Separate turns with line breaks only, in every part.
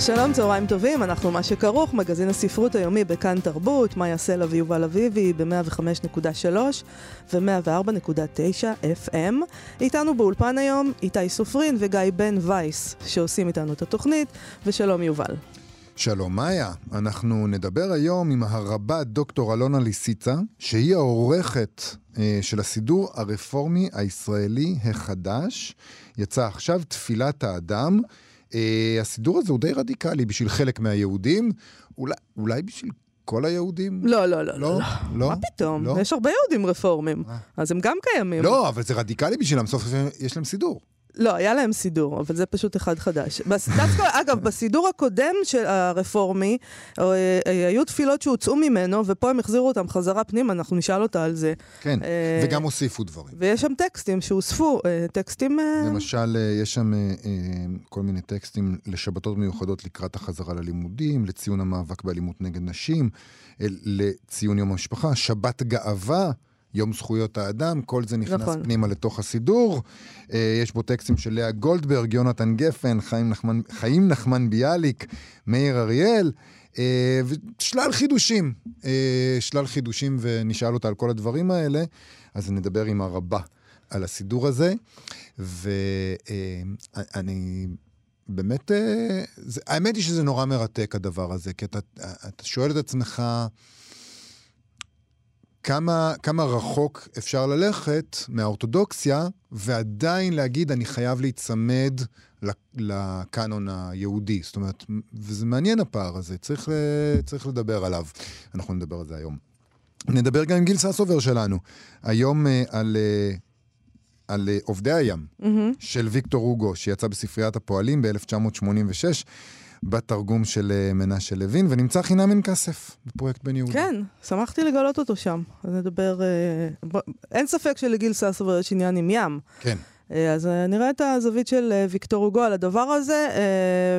שלום, צהריים טובים, אנחנו מה שכרוך, מגזין הספרות היומי בכאן תרבות, מאיה סלע ויובל אביבי ב-105.3 ו-104.9 FM. איתנו באולפן היום איתי סופרין וגיא בן וייס, שעושים איתנו את התוכנית, ושלום יובל.
שלום מאיה, אנחנו נדבר היום עם הרבה דוקטור אלונה ליסיצה, שהיא העורכת אה, של הסידור הרפורמי הישראלי החדש. יצא עכשיו תפילת האדם. אה, הסידור הזה הוא די רדיקלי בשביל חלק מהיהודים, אולי, אולי בשביל כל היהודים?
לא, לא, לא. לא, לא. לא? מה פתאום? לא? יש הרבה יהודים רפורמים, אה. אז הם גם קיימים.
לא, אבל זה רדיקלי בשבילם, סוף סוף יש להם סידור.
לא, היה להם סידור, אבל זה פשוט אחד חדש. דווקא, אגב, בסידור הקודם של הרפורמי, אה, אה, היו תפילות שהוצאו ממנו, ופה הם החזירו אותם חזרה פנימה, אנחנו נשאל אותה על זה.
כן, אה, וגם הוסיפו דברים.
ויש שם טקסטים שהוספו, טקסטים...
למשל, יש שם כל מיני טקסטים לשבתות מיוחדות לקראת החזרה ללימודים, לציון המאבק באלימות נגד נשים, לציון יום המשפחה, שבת גאווה. יום זכויות האדם, כל זה נכנס נכון. פנימה לתוך הסידור. אה, יש בו טקסטים של לאה גולדברג, יונתן גפן, חיים נחמן, חיים נחמן ביאליק, מאיר אריאל, אה, ושלל חידושים. אה, שלל חידושים, ונשאל אותה על כל הדברים האלה, אז נדבר עם הרבה על הסידור הזה. ואני... באמת, זה, האמת היא שזה נורא מרתק הדבר הזה, כי אתה, אתה שואל את עצמך, כמה, כמה רחוק אפשר ללכת מהאורתודוקסיה ועדיין להגיד, אני חייב להיצמד לקאנון היהודי. זאת אומרת, וזה מעניין הפער הזה, צריך, צריך לדבר עליו. אנחנו נדבר על זה היום. נדבר גם עם גיל ססובר שלנו, היום uh, על, uh, על uh, עובדי הים mm-hmm. של ויקטור הוגו, שיצא בספריית הפועלים ב-1986. בתרגום של אה, מנשה לוין, ונמצא חינם אין כסף בפרויקט בן יהודה.
כן, שמחתי לגלות אותו שם. אז נדבר... אה, אין ספק שלגיל ססובר יש עניין עם ים.
כן.
אה, אז נראה את הזווית של ויקטור הוגו על הדבר הזה,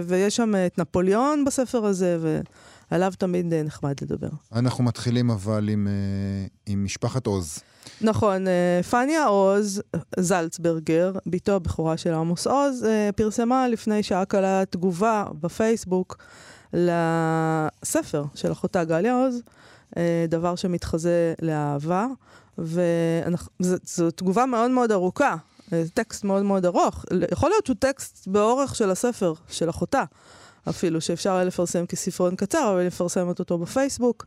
ויש שם את נפוליאון בספר הזה, ועליו תמיד נחמד לדבר.
אנחנו מתחילים אבל עם, עם משפחת עוז.
נכון, אה, פניה עוז זלצברגר, בתו הבכורה של עמוס עוז, אה, פרסמה לפני שעה קלה תגובה בפייסבוק לספר של אחותה גליה עוז, אה, דבר שמתחזה לאהבה, וזו תגובה מאוד מאוד ארוכה, טקסט מאוד מאוד ארוך. יכול להיות שהוא טקסט באורך של הספר, של אחותה. אפילו, שאפשר היה לפרסם כספרון קצר, אבל לפרסם אותו בפייסבוק.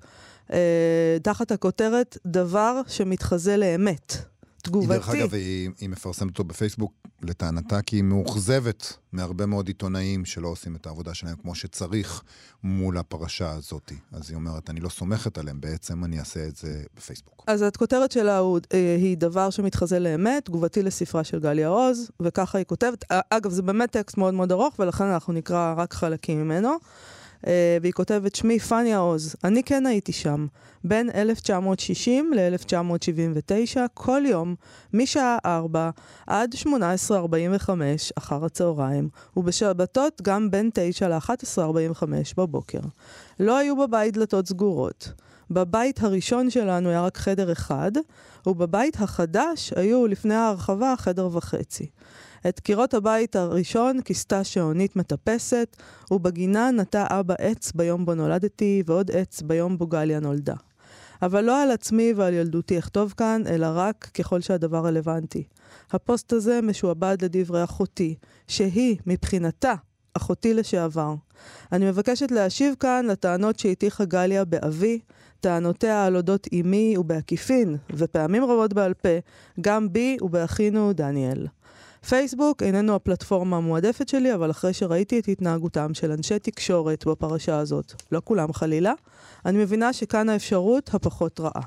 אה, תחת הכותרת דבר שמתחזה לאמת. תגובתי.
דרך אגב, היא, היא מפרסמת אותו בפייסבוק לטענתה כי היא מאוכזבת מהרבה מאוד עיתונאים שלא עושים את העבודה שלהם כמו שצריך מול הפרשה הזאת. אז היא אומרת, אני לא סומכת עליהם, בעצם אני אעשה את זה בפייסבוק.
אז הכותרת שלה הוא, אה, היא דבר שמתחזה לאמת, תגובתי לספרה של גליה עוז, וככה היא כותבת. אגב, זה באמת טקסט מאוד מאוד ארוך, ולכן אנחנו נקרא רק חלקים ממנו. אה, והיא כותבת, שמי פניה עוז, אני כן הייתי שם. בין 1960 ל-1979, כל יום, משעה 4 עד 18.45 אחר הצהריים, ובשבתות גם בין 9 ל-11.45 בבוקר. לא היו בבית דלתות סגורות. בבית הראשון שלנו היה רק חדר אחד, ובבית החדש היו לפני ההרחבה חדר וחצי. את קירות הבית הראשון כיסתה שעונית מטפסת, ובגינה נטע אבא עץ ביום בו נולדתי, ועוד עץ ביום בו גליה נולדה. אבל לא על עצמי ועל ילדותי אכתוב כאן, אלא רק ככל שהדבר רלוונטי. הפוסט הזה משועבד לדברי אחותי, שהיא, מבחינתה, אחותי לשעבר. אני מבקשת להשיב כאן לטענות שהטיחה גליה באבי, טענותיה על אודות אמי ובעקיפין, ופעמים רבות בעל פה, גם בי ובאחינו דניאל. פייסבוק איננו הפלטפורמה המועדפת שלי, אבל אחרי שראיתי את התנהגותם של אנשי תקשורת בפרשה הזאת, לא כולם חלילה, אני מבינה שכאן האפשרות הפחות רעה.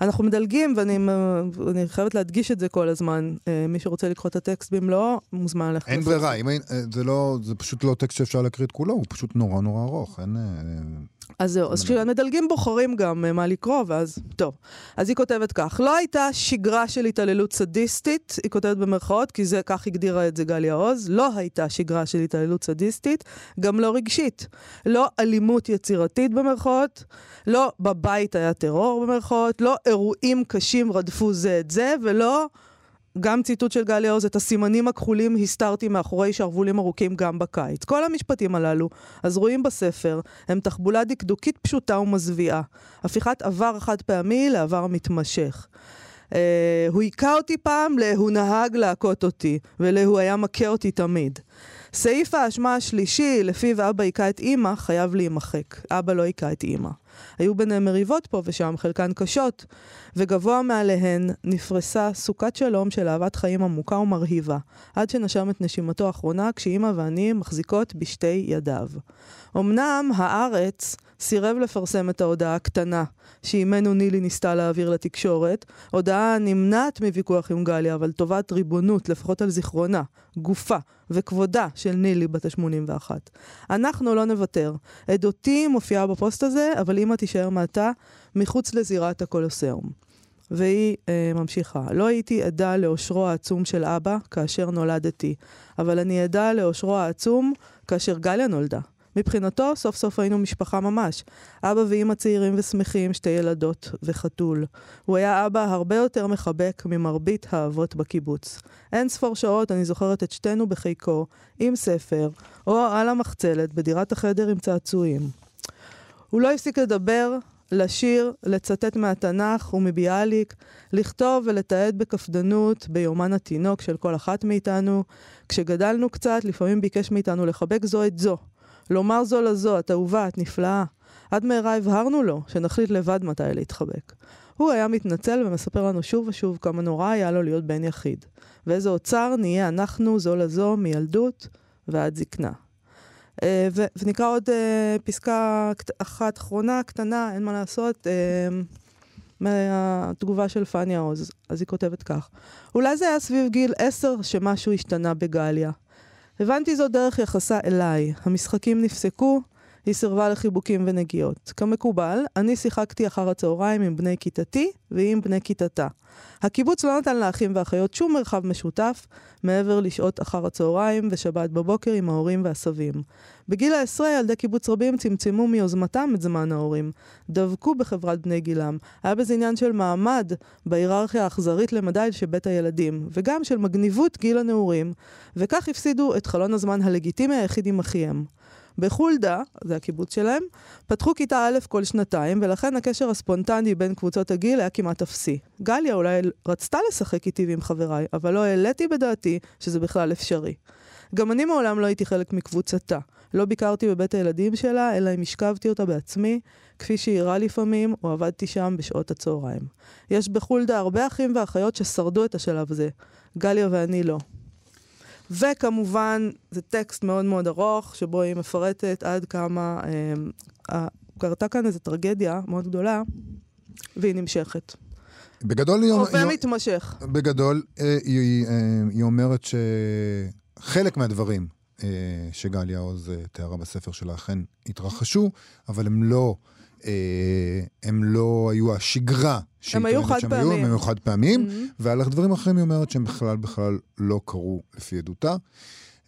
אנחנו מדלגים, ואני חייבת להדגיש את זה כל הזמן. אה, מי שרוצה לקרוא את הטקסט במלואו, מוזמן ללכת.
אין ברירה, אה, זה, לא, זה פשוט לא טקסט שאפשר להקריא את כולו, הוא פשוט נורא נורא ארוך. אין...
אז זהו, אז כשמדלגים בוחרים גם אה, מה לקרוא, ואז, טוב. אז היא כותבת כך, לא הייתה שגרה של התעללות סדיסטית, היא כותבת במרכאות, כי זה, כך הגדירה את זה גליה עוז, לא הייתה שגרה של התעללות סדיסטית, גם לא רגשית. לא אלימות יצירתית במרכאות, לא בבית היה טרור במרכאות, לא אירועים קשים רדפו זה את זה, ולא... גם ציטוט של גליה עוז, את הסימנים הכחולים הסתרתי מאחורי שרוולים ארוכים גם בקיץ. כל המשפטים הללו, אז רואים בספר, הם תחבולה דקדוקית פשוטה ומזוויעה. הפיכת עבר חד פעמי לעבר מתמשך. Uh, הוא היכה אותי פעם, להוא נהג להכות אותי, ולהוא היה מכה אותי תמיד. סעיף האשמה השלישי, לפיו אבא היכה את אימא, חייב להימחק. אבא לא היכה את אימא. היו ביניהם מריבות פה ושם, חלקן קשות, וגבוה מעליהן נפרסה סוכת שלום של אהבת חיים עמוקה ומרהיבה, עד שנשם את נשימתו האחרונה כשאימא ואני מחזיקות בשתי ידיו. אמנם הארץ סירב לפרסם את ההודעה הקטנה שאימנו נילי ניסתה להעביר לתקשורת, הודעה נמנעת מוויכוח עם גליה, אבל טובת ריבונות, לפחות על זיכרונה, גופה וכבודה של נילי בת ה-81. אנחנו לא נוותר. עדותי מופיעה בפוסט הזה, אבל אמא תישאר מעתה מחוץ לזירת הקולוסיאום. והיא אה, ממשיכה. לא הייתי עדה לאושרו העצום של אבא כאשר נולדתי, אבל אני עדה לאושרו העצום כאשר גליה נולדה. מבחינתו, סוף סוף היינו משפחה ממש. אבא ואימא צעירים ושמחים, שתי ילדות וחתול. הוא היה אבא הרבה יותר מחבק ממרבית האבות בקיבוץ. אין ספור שעות אני זוכרת את שתינו בחיקו, עם ספר, או על המחצלת, בדירת החדר עם צעצועים. הוא לא הפסיק לדבר, לשיר, לצטט מהתנ"ך ומביאליק, לכתוב ולתעד בקפדנות ביומן התינוק של כל אחת מאיתנו. כשגדלנו קצת, לפעמים ביקש מאיתנו לחבק זו את זו. לומר זו לזו, את אהובה, את נפלאה. עד מהרה הבהרנו לו שנחליט לבד מתי להתחבק. הוא היה מתנצל ומספר לנו שוב ושוב כמה נורא היה לו להיות בן יחיד. ואיזה אוצר נהיה אנחנו זו לזו מילדות ועד זקנה. Uh, ו- ונקרא עוד uh, פסקה אחת אחרונה, קטנה, אין מה לעשות, uh, מהתגובה של פניה עוז. אז היא כותבת כך: אולי זה היה סביב גיל עשר שמשהו השתנה בגליה. הבנתי זאת דרך יחסה אליי. המשחקים נפסקו, היא סירבה לחיבוקים ונגיעות. כמקובל, אני שיחקתי אחר הצהריים עם בני כיתתי ועם בני כיתתה. הקיבוץ לא נתן לאחים ואחיות שום מרחב משותף מעבר לשעות אחר הצהריים ושבת בבוקר עם ההורים והסבים. בגיל העשרה ילדי קיבוץ רבים צמצמו מיוזמתם את זמן ההורים. דבקו בחברת בני גילם. היה בזה עניין של מעמד בהיררכיה האכזרית למדי של בית הילדים, וגם של מגניבות גיל הנעורים, וכך הפסידו את חלון הזמן הלגיטימי היחיד עם אחיהם. בחולדה, זה הקיבוץ שלהם, פתחו כיתה א' כל שנתיים, ולכן הקשר הספונטני בין קבוצות הגיל היה כמעט אפסי. גליה אולי רצתה לשחק איתי ועם חבריי, אבל לא העליתי בדעתי שזה בכלל אפשרי. גם אני מעולם לא הייתי חלק מקבוצתה. לא ביקרתי בבית הילדים שלה, אלא אם השכבתי אותה בעצמי, כפי שאירע לפעמים, או עבדתי שם בשעות הצהריים. יש בחולדה הרבה אחים ואחיות ששרדו את השלב הזה. גליה ואני לא. וכמובן, זה טקסט מאוד מאוד ארוך, שבו היא מפרטת עד כמה אה, קרתה כאן איזו טרגדיה מאוד גדולה, והיא נמשכת.
בגדול היא...
הווה מתמשך.
בגדול, אה, היא, היא, אה, היא אומרת שחלק מהדברים אה, שגליה עוז אה, תיארה בספר שלה אכן התרחשו, אבל הם לא... אה, הם לא היו השגרה
הם היו חד פעמים.
הם היו חד פעמים, mm-hmm. ועל דברים אחרים היא אומרת שהם בכלל בכלל לא קרו לפי עדותה.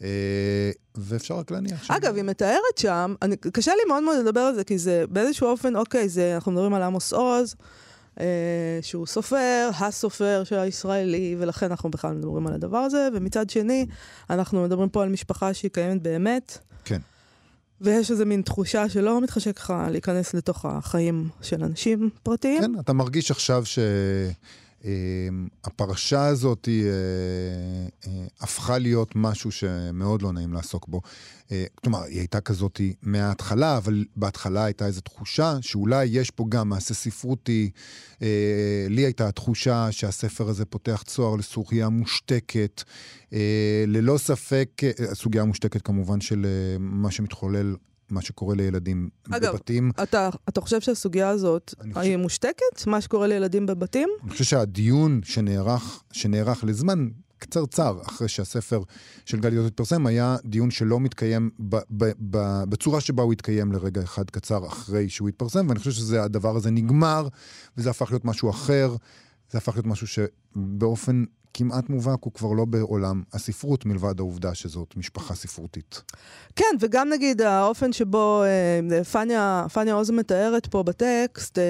אה, ואפשר רק להניח.
אגב, היא מתארת שם, אני, קשה לי מאוד מאוד לדבר על זה, כי זה באיזשהו אופן, אוקיי, זה, אנחנו מדברים על עמוס עוז, אה, שהוא סופר, הסופר של הישראלי, ולכן אנחנו בכלל מדברים על הדבר הזה, ומצד שני, אנחנו מדברים פה על משפחה שהיא קיימת באמת.
כן.
ויש איזה מין תחושה שלא מתחשק לך להיכנס לתוך החיים של אנשים פרטיים.
כן, אתה מרגיש עכשיו ש... אמ, הפרשה הזאת היא, אה, אה, הפכה להיות משהו שמאוד לא נעים לעסוק בו. אה, כלומר, היא הייתה כזאת מההתחלה, אבל בהתחלה הייתה איזו תחושה שאולי יש פה גם מעשה ספרותי. לי הייתה התחושה שהספר הזה פותח צוהר לסוגיה מושתקת. ללא ספק, הסוגיה המושתקת כמובן של מה שמתחולל מה שקורה לילדים
אגב,
בבתים.
אגב, אתה, אתה חושב שהסוגיה הזאת היא חושב... מושתקת? מה שקורה לילדים בבתים?
אני חושב שהדיון שנערך, שנערך לזמן קצרצר אחרי שהספר של גלי עוז התפרסם, היה דיון שלא מתקיים ב, ב, ב, בצורה שבה הוא התקיים לרגע אחד קצר אחרי שהוא התפרסם, ואני חושב שהדבר הזה נגמר, וזה הפך להיות משהו אחר. זה הפך להיות משהו שבאופן כמעט מובהק הוא כבר לא בעולם הספרות, מלבד העובדה שזאת משפחה ספרותית.
כן, וגם נגיד האופן שבו אה, פניה, פניה עוז מתארת פה בטקסט, אה,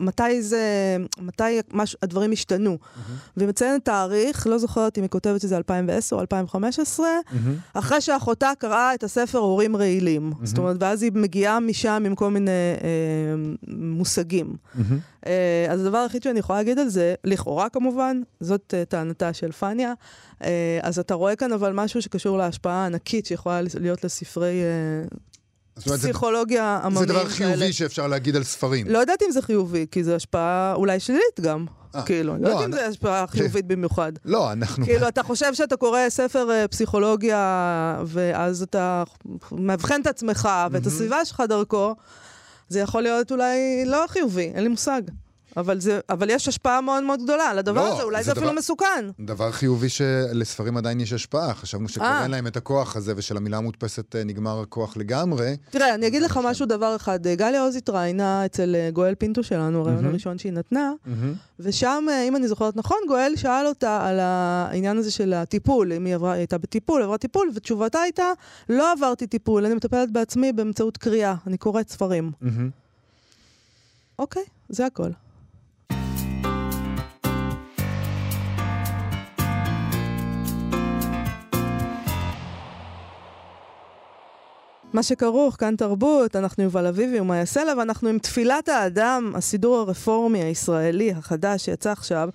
מתי זה, מתי מש, הדברים השתנו. Mm-hmm. והיא מציינת תאריך, לא זוכרת אם היא כותבת שזה 2010 או 2015, mm-hmm. אחרי שאחותה קראה את הספר הורים רעילים. Mm-hmm. זאת אומרת, ואז היא מגיעה משם עם כל מיני אה, מושגים. Mm-hmm. אה, אז הדבר היחיד שאני יכולה להגיד על זה, לכאורה כמובן, זאת אה, טענתה של פניה. אה, אז אתה רואה כאן אבל משהו שקשור להשפעה הענקית שיכולה להיות לספרי... פסיכולוגיה
עממיים כאלה. זה דבר חיובי כאלה. שאפשר להגיד על ספרים.
לא יודעת אם זה חיובי, כי זו השפעה אולי שלילית גם. 아, כאילו, לא, לא יודעת אם זו השפעה חיובית במיוחד.
לא, אנחנו...
כאילו, אתה חושב שאתה קורא ספר פסיכולוגיה, ואז אתה מאבחן את עצמך ואת הסביבה שלך דרכו, זה יכול להיות אולי לא חיובי, אין לי מושג. אבל, זה, אבל יש השפעה מאוד מאוד גדולה על הדבר לא, הזה, אולי זה, זה דבר, אפילו מסוכן.
דבר חיובי שלספרים עדיין יש השפעה. חשבנו שכבר אה. אין להם את הכוח הזה, ושלמילה המודפסת אה, נגמר הכוח לגמרי.
תראה, אני אגיד לך משהו, דבר אחד. גליה עוז התראיינה אצל אה, גואל פינטו שלנו, הרעיון mm-hmm. הראשון שהיא נתנה, mm-hmm. ושם, אם אני זוכרת נכון, גואל שאל אותה על העניין הזה של הטיפול, אם היא עברה, הייתה בטיפול, עברה טיפול, ותשובתה הייתה, לא עברתי טיפול, אני מטפלת בעצמי באמצעות קריאה, אני קוראת ספרים. Mm-hmm. אוקיי, זה הכל. מה שכרוך, כאן תרבות, אנחנו יובל אביבי ומאיה סלע, ואנחנו עם תפילת האדם, הסידור הרפורמי הישראלי החדש שיצא עכשיו,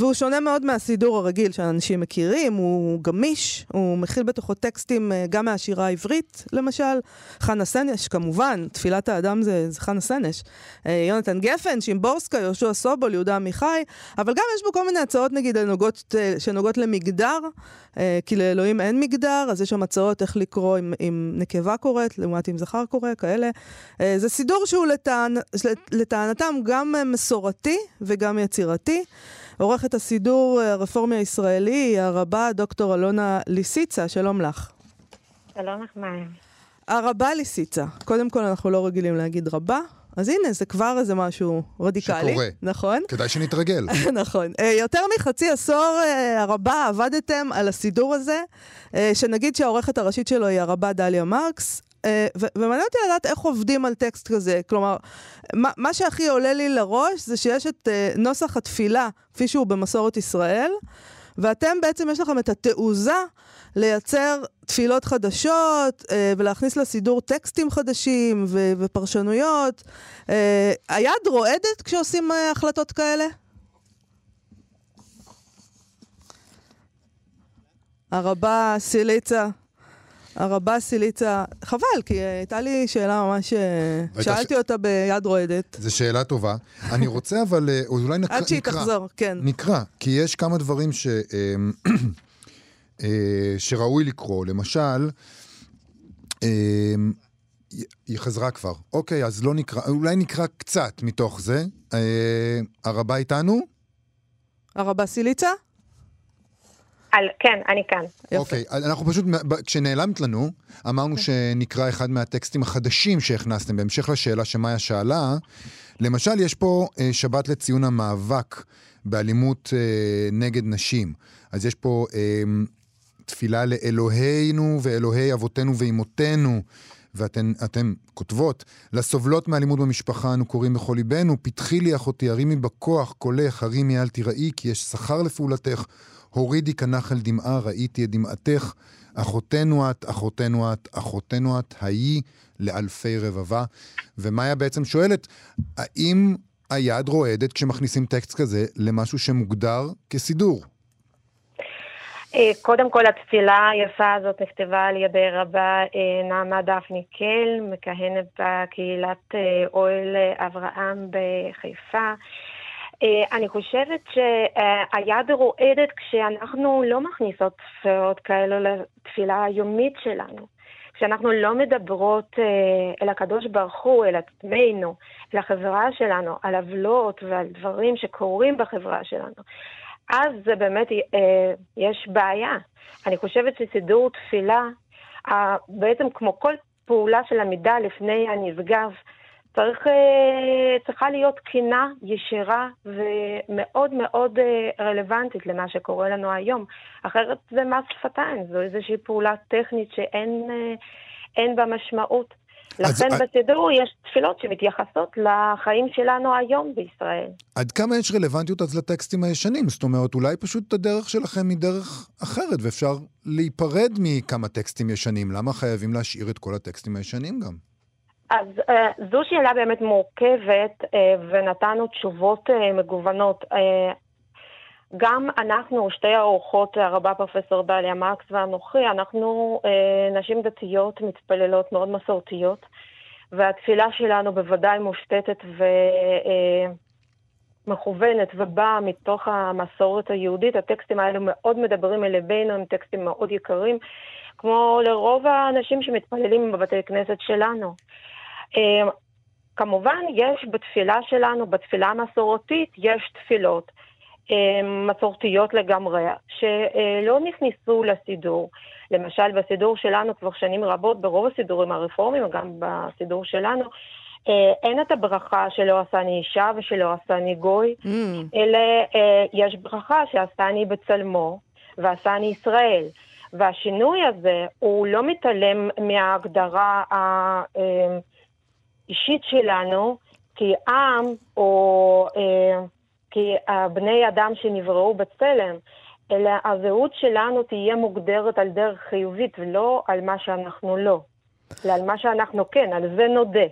והוא שונה מאוד מהסידור הרגיל שאנשים מכירים, הוא גמיש, הוא מכיל בתוכו טקסטים אה, גם מהשירה העברית, למשל. חנה סנש, כמובן, תפילת האדם זה, זה חנה סנש. אה, יונתן גפן, שימבורסקה, יהושע סובול, יהודה עמיחי, אבל גם יש בו כל מיני הצעות, נגיד, נוגות, אה, שנוגעות למגדר, כי לאלוהים אין מגדר, אז יש שם הצעות איך לקרוא אם, אם נקבה קוראת, לעומת אם זכר קורא, כאלה. זה סידור שהוא לטענ, לטענתם גם מסורתי וגם יצירתי. עורכת הסידור אה, הרפורמי הישראלי היא הרבה דוקטור אלונה ליסיצה, שלום לך.
שלום לך, מאיה.
הרבה ליסיצה. קודם כל, אנחנו לא רגילים להגיד רבה, אז הנה, זה כבר איזה משהו רדיקלי. שקורה. נכון?
כדאי שנתרגל.
נכון. אה, יותר מחצי עשור אה, הרבה עבדתם על הסידור הזה, שנגיד שהעורכת הראשית שלו היא הרבה דליה מרקס. Uh, ומעניין אותי לדעת איך עובדים על טקסט כזה. כלומר, מה, מה שהכי עולה לי לראש זה שיש את uh, נוסח התפילה, כפי שהוא במסורת ישראל, ואתם בעצם, יש לכם את התעוזה לייצר תפילות חדשות uh, ולהכניס לסידור טקסטים חדשים ו- ופרשנויות. Uh, היד רועדת כשעושים uh, החלטות כאלה? הרבה סיליצה. הרבה סיליצה, חבל, כי הייתה לי שאלה ממש... אה, שאלתי ש... אותה ביד רועדת.
זו שאלה טובה. אני רוצה אבל, אה, אולי נקרא.
עד שהיא תחזור, כן.
נקרא, כי יש כמה דברים ש... אה, שראוי לקרוא. למשל, היא חזרה כבר. אוקיי, אז לא נקרא, אולי נקרא קצת מתוך זה. הרבה איתנו?
הרבה סיליצה?
על, כן, אני כאן.
אוקיי, okay, אנחנו פשוט, כשנעלמת לנו, אמרנו כן. שנקרא אחד מהטקסטים החדשים שהכנסתם, בהמשך לשאלה שמאיה שאלה. למשל, יש פה אה, שבת לציון המאבק באלימות אה, נגד נשים. אז יש פה אה, תפילה לאלוהינו ואלוהי אבותינו ואימותינו. ואתן כותבות, לסובלות מאלימות במשפחה אנו קוראים בכל ליבנו, פתחי לי אחותי, הרימי בכוח, קולך, הרימי אל תיראי, כי יש שכר לפעולתך, הורידי כנחל דמעה, ראיתי את דמעתך. אחותנו את, אחותנו את, אחותנו את, היי לאלפי רבבה. ומאיה בעצם שואלת, האם היד רועדת כשמכניסים טקסט כזה למשהו שמוגדר כסידור?
אה, קודם כל, התפילה היפה הזאת נכתבה על ידי רבה אה, נעמה דפני קל, מכהנת בקהילת אה, אוהל אברהם בחיפה. אה, אני חושבת שהיד רועדת כשאנחנו לא מכניסות ספירות כאלו לתפילה היומית שלנו. כשאנחנו לא מדברות אה, אל הקדוש ברוך הוא, אל עצמנו, אל החברה שלנו, על עוולות ועל דברים שקורים בחברה שלנו. אז זה באמת, אה, יש בעיה. אני חושבת שסידור תפילה, בעצם כמו כל פעולה של עמידה לפני הנשגב, צריך, אה, צריכה להיות תקינה, ישירה ומאוד מאוד אה, רלוונטית למה שקורה לנו היום. אחרת זה מס שפתיים, זו איזושהי פעולה טכנית שאין אה, בה משמעות. לכן אז, בסידור יש תפילות שמתייחסות לחיים שלנו היום בישראל.
עד כמה יש רלוונטיות אז לטקסטים הישנים? זאת אומרת, אולי פשוט הדרך שלכם היא דרך אחרת, ואפשר להיפרד מכמה טקסטים ישנים. למה חייבים להשאיר את כל הטקסטים הישנים גם?
אז uh, זו שאלה באמת מורכבת, uh, ונתנו תשובות uh, מגוונות. Uh, גם אנחנו, שתי האורחות, הרבה פרופסור דליה מרקס ואנוכי, אנחנו uh, נשים דתיות, מתפללות, מאוד מסורתיות, והתפילה שלנו בוודאי מושתתת ומכוונת uh, ובאה מתוך המסורת היהודית. הטקסטים האלו מאוד מדברים אל ליבנו, הם טקסטים מאוד יקרים, כמו לרוב האנשים שמתפללים בבתי כנסת שלנו. אמ, כמובן, יש בתפילה שלנו, בתפילה המסורתית, יש תפילות אמ, מסורתיות לגמרי, שלא נכנסו לסידור. למשל, בסידור שלנו כבר שנים רבות, ברוב הסידורים הרפורמיים, גם בסידור שלנו, אה, אין את הברכה שלא עשני אישה ושלא עשני גוי, mm. אלא אה, יש ברכה שעשני בצלמו ועשני ישראל. והשינוי הזה, הוא לא מתעלם מההגדרה האישית שלנו כעם, או אה, כבני אדם שנבראו בצלם, אלא הזהות שלנו תהיה מוגדרת על דרך חיובית, ולא על מה שאנחנו לא, אלא על מה שאנחנו כן, על זה נודה.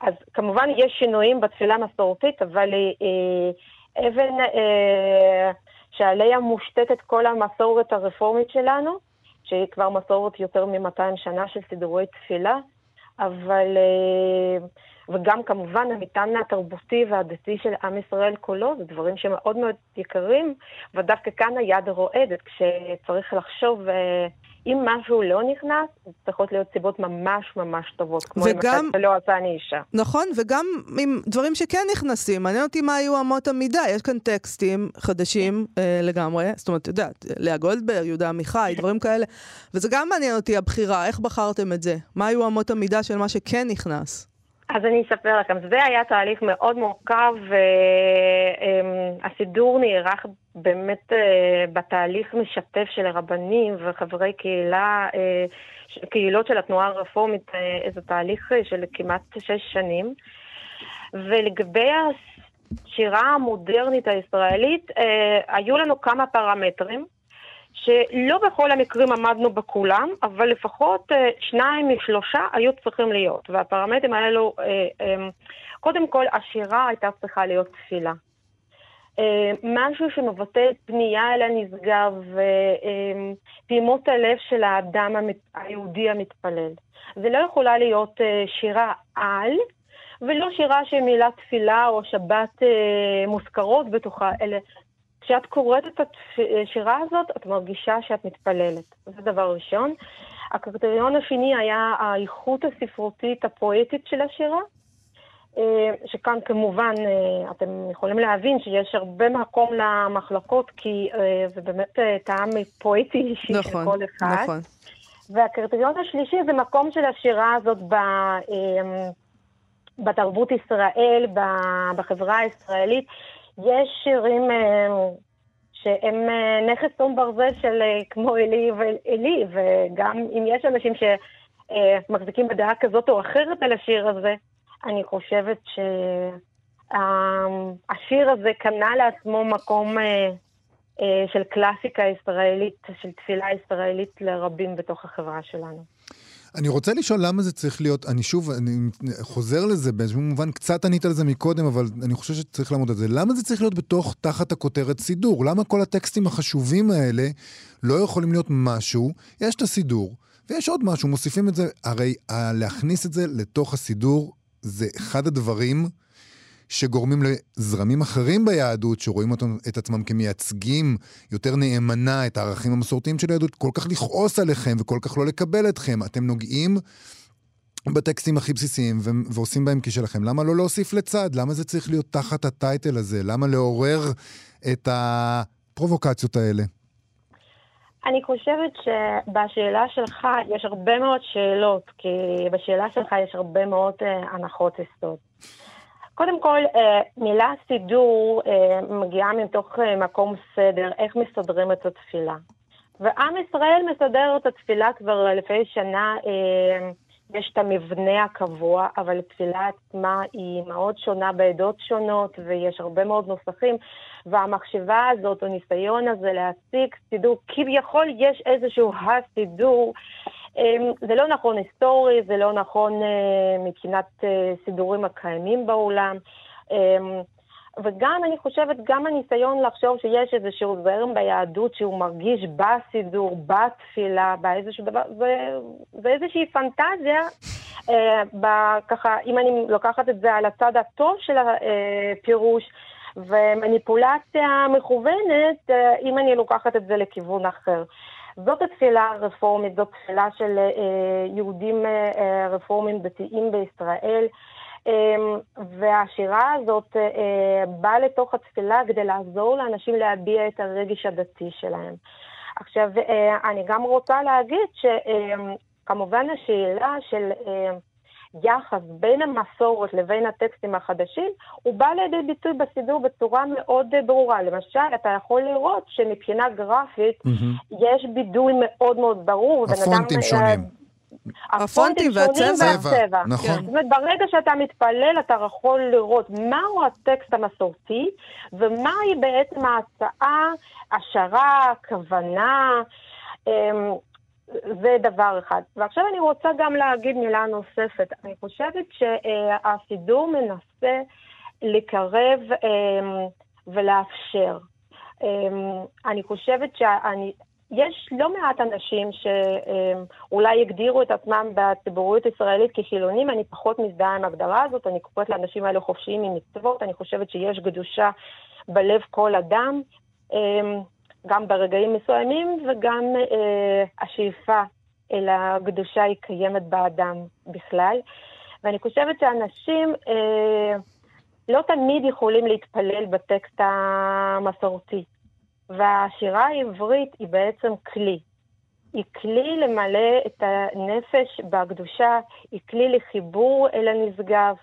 אז כמובן יש שינויים בתפילה המסורתית, אבל אה, אבן אה, שעליה מושתתת כל המסורת הרפורמית שלנו, שהיא כבר מסורת יותר מ-200 שנה של סידורי תפילה, אבל... אה, וגם כמובן המטען התרבותי והדתי של עם ישראל כולו, זה דברים שמאוד מאוד יקרים, ודווקא כאן היד רועדת, כשצריך לחשוב אה, אם משהו לא נכנס, צריכות להיות סיבות ממש ממש טובות, כמו וגם, אם לא עשה אני אישה.
נכון, וגם עם דברים שכן נכנסים, מעניין אותי מה היו אמות המידה. יש כאן טקסטים חדשים אה, לגמרי, זאת אומרת, את יודעת, לאה גולדברג, יהודה עמיחי, דברים כאלה, וזה גם מעניין אותי הבחירה, איך בחרתם את זה? מה היו אמות המידה של מה שכן נכנס?
אז אני אספר לכם, זה היה תהליך מאוד מורכב, והסידור נערך באמת אה, בתהליך משתף של רבנים וחברי קהילה, אה, קהילות של התנועה הרפורמית, אה, איזה תהליך של כמעט שש שנים. ולגבי השירה המודרנית הישראלית, היו לנו כמה פרמטרים. שלא בכל המקרים עמדנו בכולם, אבל לפחות אה, שניים משלושה היו צריכים להיות. והפרמטרים האלו, אה, קודם כל, השירה הייתה צריכה להיות תפילה. אה, משהו שמבטא פנייה אל הנשגב ופעימות הלב של האדם היהודי המתפלל. זה לא יכולה להיות שירה על, ולא שירה שמילה תפילה או שבת מוזכרות בתוכה, אלא כשאת קוראת את השירה הזאת, את מרגישה שאת מתפללת. זה דבר ראשון. הקריטריון השני היה האיכות הספרותית הפואטית של השירה, אה, שכאן כמובן אה, אתם יכולים להבין שיש הרבה מקום למחלקות, כי אה, זה באמת טעם פואטי אישי נכון, של כל אחד. נכון. והקריטריון השלישי זה מקום של השירה הזאת ב, בתרבות ישראל, בחברה הישראלית. יש שירים אה, שהם אה, נכס תום ברזל של אה, כמו אלי ואלי, וגם אם יש אנשים שמחזיקים בדעה כזאת או אחרת על השיר הזה, אני חושבת שהשיר הזה קנה לעצמו מקום של קלאסיקה ישראלית, של תפילה ישראלית לרבים בתוך החברה שלנו.
אני רוצה לשאול למה זה צריך להיות, אני שוב, אני חוזר לזה, באיזשהו מובן קצת ענית על זה מקודם, אבל אני חושב שצריך לעמוד על זה. למה זה צריך להיות בתוך, תחת הכותרת סידור? למה כל הטקסטים החשובים האלה לא יכולים להיות משהו, יש את הסידור, ויש עוד משהו, מוסיפים את זה, הרי להכניס את זה לתוך הסידור זה אחד הדברים שגורמים לזרמים אחרים ביהדות, שרואים אותם, את עצמם כמייצגים יותר נאמנה את הערכים המסורתיים של היהדות, כל כך לכעוס עליכם וכל כך לא לקבל אתכם. אתם נוגעים בטקסטים הכי בסיסיים ו- ועושים בהם כשלכם. למה לא להוסיף לצד? למה זה צריך להיות תחת הטייטל הזה? למה לעורר את. הפרובוקציות האלה?
אני חושבת שבשאלה שלך יש הרבה מאוד שאלות, כי בשאלה שלך יש הרבה מאוד uh, הנחות יסוד. קודם כל, uh, מילה סידור uh, מגיעה מתוך uh, מקום סדר, איך מסדרים את התפילה. ועם ישראל מסדר את התפילה כבר לפני שנה. יש את המבנה הקבוע, אבל התפילה עצמה היא מאוד שונה בעדות שונות, ויש הרבה מאוד נוסחים, והמחשבה הזאת, הניסיון הזה להשיג סידור, כביכול יש איזשהו הסידור, זה לא נכון היסטורי, זה לא נכון אה, מבחינת אה, סידורים הקיימים בעולם. אמ, וגם, אני חושבת, גם הניסיון לחשוב שיש איזשהו זרם ביהדות שהוא מרגיש בסידור, בתפילה, באיזשהו דבר, זה, זה איזושהי פנטזיה, אה, ככה, אם אני לוקחת את זה על הצד הטוב של הפירוש, ומניפולציה מכוונת, אה, אם אני לוקחת את זה לכיוון אחר. זאת התפילה הרפורמית, זאת תפילה של אה, יהודים אה, רפורמים דתיים בישראל. והשירה הזאת אה, באה לתוך התפילה כדי לעזור לאנשים להביע את הרגש הדתי שלהם. עכשיו, אה, אני גם רוצה להגיד שכמובן השאלה של אה, יחס בין המסורת לבין הטקסטים החדשים, הוא בא לידי ביטוי בסידור בצורה מאוד ברורה. למשל, אתה יכול לראות שמבחינה גרפית mm-hmm. יש בידוי מאוד מאוד ברור.
הפונטים שונים.
הפונטים והצבע.
נכון.
זאת אומרת, ברגע שאתה מתפלל, אתה יכול לראות מהו הטקסט המסורתי, ומהי בעצם ההצעה, השערה, כוונה. אמ, זה דבר אחד. ועכשיו אני רוצה גם להגיד מילה נוספת. אני חושבת שהסידור מנסה לקרב אמ, ולאפשר. אמ, אני חושבת שאני יש לא מעט אנשים שאולי הגדירו את עצמם בציבוריות הישראלית כחילונים, אני פחות מזדהה עם ההגדרה הזאת, אני קוראת לאנשים האלה חופשיים ממצוות, אני חושבת שיש קדושה בלב כל אדם, אמ, גם ברגעים מסוימים, וגם אה, השאיפה אל הקדושה היא קיימת באדם בכלל. ואני חושבת שאנשים אה, לא תמיד יכולים להתפלל בטקסט המסורתי. והשירה העברית היא בעצם כלי. היא כלי למלא את הנפש בקדושה, היא כלי לחיבור אל הנשגב,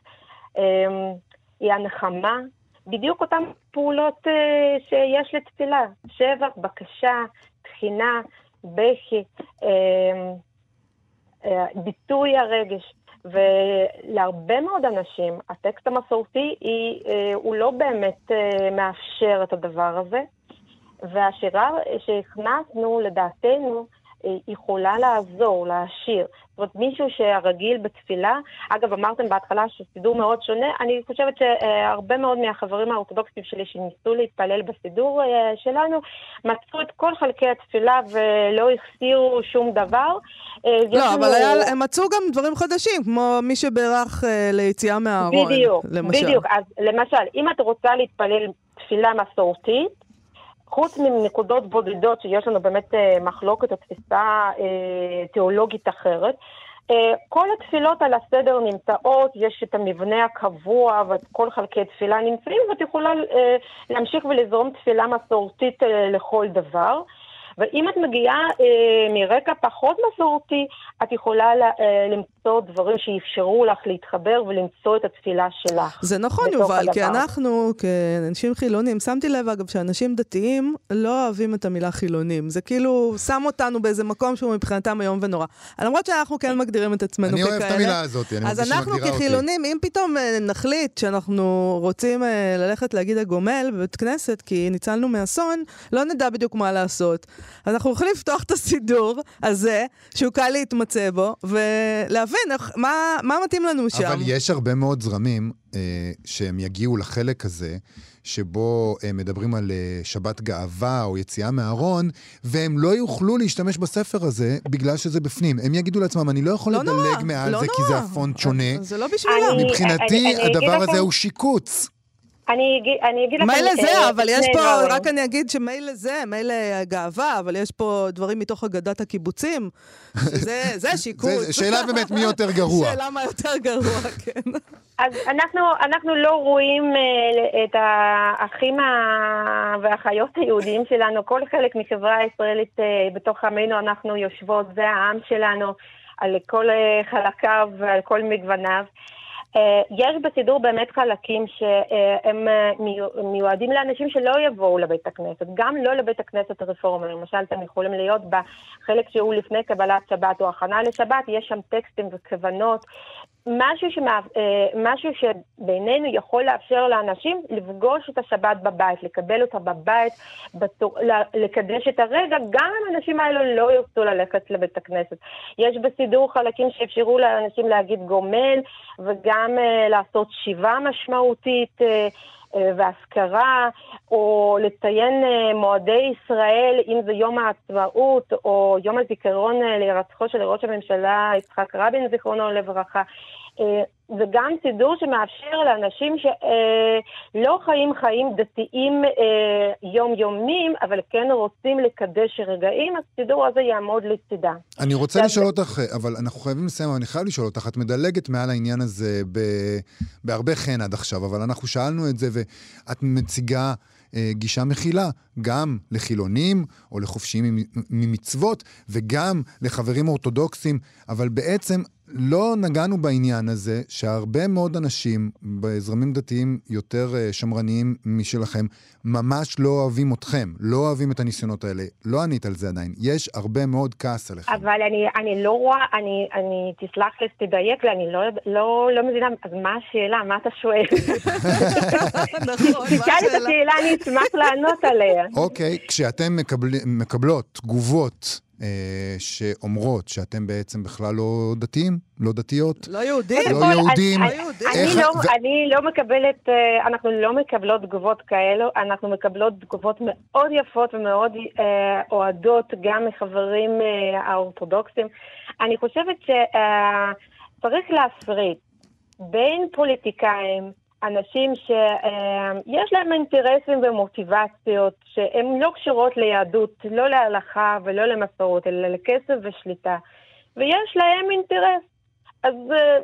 אמ, היא הנחמה, בדיוק אותן פעולות אה, שיש לתפילה, שבח, בקשה, תחינה, בכי, אמ, אה, ביטוי הרגש. ולהרבה מאוד אנשים, הטקסט המסורתי היא, אה, הוא לא באמת מאפשר את הדבר הזה. והשירה שהכנסנו, לדעתנו, יכולה לעזור, להעשיר. זאת אומרת, מישהו שהרגיל בתפילה, אגב, אמרתם בהתחלה שסידור מאוד שונה, אני חושבת שהרבה מאוד מהחברים האורתודוקסים שלי שניסו להתפלל בסידור אה, שלנו, מצאו את כל חלקי התפילה ולא החסירו שום דבר.
אה, לא, אבל היה, הם מצאו גם דברים חדשים, כמו מי שבירך אה, ליציאה מהארון,
בדיוק,
למשל.
בדיוק, אז למשל, אם את רוצה להתפלל תפילה מסורתית, חוץ מנקודות בודדות שיש לנו באמת אה, מחלוקת או תפיסה אה, תיאולוגית אחרת, אה, כל התפילות על הסדר נמצאות, יש את המבנה הקבוע וכל חלקי תפילה נמצאים, ואת יכולה להמשיך ולזרום תפילה מסורתית לכל דבר. ואם את מגיעה אה, מרקע פחות מסורתי, את יכולה לה, אה, למצוא דברים שאפשרו לך להתחבר ולמצוא את התפילה שלך.
זה נכון, יובל, הדבר. כי אנחנו, כאנשים חילונים, שמתי לב, אגב, שאנשים דתיים לא אוהבים את המילה חילונים. זה כאילו שם אותנו באיזה מקום שהוא מבחינתם איום ונורא. למרות שאנחנו כן מגדירים את עצמנו
אני
ככאלה.
אני אוהב את המילה הזאת, אני
אז אנחנו כחילונים, אותי. אם פתאום אה, נחליט שאנחנו רוצים אה, ללכת להגיד הגומל בבית כנסת, כי ניצלנו מאסון, לא נדע בדיוק מה לעשות. אז אנחנו יכולים לפתוח את הסידור הזה, שהוא קל להתמצא בו, ולהבין איך, מה, מה מתאים לנו שם.
אבל יש הרבה מאוד זרמים אה, שהם יגיעו לחלק הזה. שבו הם מדברים על אה, שבת גאווה או יציאה מהארון, והם לא יוכלו להשתמש בספר הזה בגלל שזה בפנים. הם יגידו לעצמם, אני לא יכול לא לדלג נורא, מעל לא זה נורא. כי זה הפונט שונה.
זה לא בשבילם.
מבחינתי, הדבר הזה הוא שיקוץ.
אני אגיד, אני אגיד לכם...
מילא זה,
אה,
אבל יש פה,
דברים.
רק אני אגיד שמילא זה, מילא גאווה, אבל יש פה דברים מתוך אגדת הקיבוצים, שזה זה שיקוץ.
זה- שאלה באמת מי יותר גרוע.
שאלה מה יותר גרוע, כן.
אז אנחנו, אנחנו לא רואים אה, את האחים ה- והאחיות היהודיים שלנו, כל חלק מחברה הישראלית אה, בתוך עמנו אנחנו יושבות, זה העם שלנו, על כל אה, חלקיו ועל כל מגווניו. אה, יש בסידור באמת חלקים שהם אה, מיו- מיועדים לאנשים שלא יבואו לבית הכנסת, גם לא לבית הכנסת הרפורמי, למשל אתם יכולים להיות בחלק שהוא לפני קבלת שבת או הכנה לשבת, יש שם טקסטים וכוונות, משהו, שמא, אה, משהו שבינינו יכול לאפשר לאנשים לפגוש את השבת בבית, לקבל אותה בבית, בתור, לקדש את הרגע, גם אם האנשים האלו לא ירצו ללכת לבית הכנסת. יש בסידור חלקים שאפשרו לאנשים להגיד גומן, וגם אה, לעשות שיבה משמעותית. אה, והשכרה, או לציין אה, מועדי ישראל, אם זה יום העצמאות, או יום הזיכרון אה, להירצחו של ראש הממשלה יצחק רבין, זיכרונו לברכה. אה, זה גם סידור שמאפשר לאנשים שלא חיים חיים דתיים אה, יומיומיים, אבל כן רוצים לקדש רגעים, הסידור הזה יעמוד לצידה.
אני רוצה
זה-
לשאול אותך, אבל אנחנו חייבים לסיים, אבל אני חייב לשאול אותך, את מדלגת מעל העניין הזה ב... בהרבה חן עד עכשיו, אבל אנחנו שאלנו את זה, ואת מציגה אה, גישה מכילה, גם לחילונים או לחופשיים ממ- ממצוות, וגם לחברים אורתודוקסים, אבל בעצם לא נגענו בעניין הזה שהרבה מאוד אנשים בזרמים דתיים יותר אה, שמרניים משלכם, ממש לא אוהבים אתכם, לא אוהבים את הניסיונות האלה. לא ענית על זה עדיין. יש הרבה מאוד כעס עליכם.
אבל אני, אני לא רואה, אני, אני, תסלח לי, תדייק לי, אני לא, לא, לא מבינה, אז מה השאלה? מה אתה שואל?
נכון, מה
תשאל את
השאלה?
השאלה, אני אשמח לענות עליה.
אוקיי, כשאתם מקבל, מקבלות תגובות שאומרות שאתם בעצם בכלל לא דתיים, לא דתיות,
לא יהודים.
לא יהודים,
לא.
אני לא- לא מקבלת, אה, אנחנו לא מקבלות תגובות כאלו, אנחנו מקבלות תגובות מאוד יפות ומאוד אה, אוהדות גם מחברים אה, האורתודוקסים. אני חושבת שצריך להפריד בין פוליטיקאים, אנשים שיש להם אינטרסים ומוטיבציות שהן לא קשורות ליהדות, לא להלכה ולא למסורות, אלא לכסף ושליטה, ויש להם אינטרס. אז אה,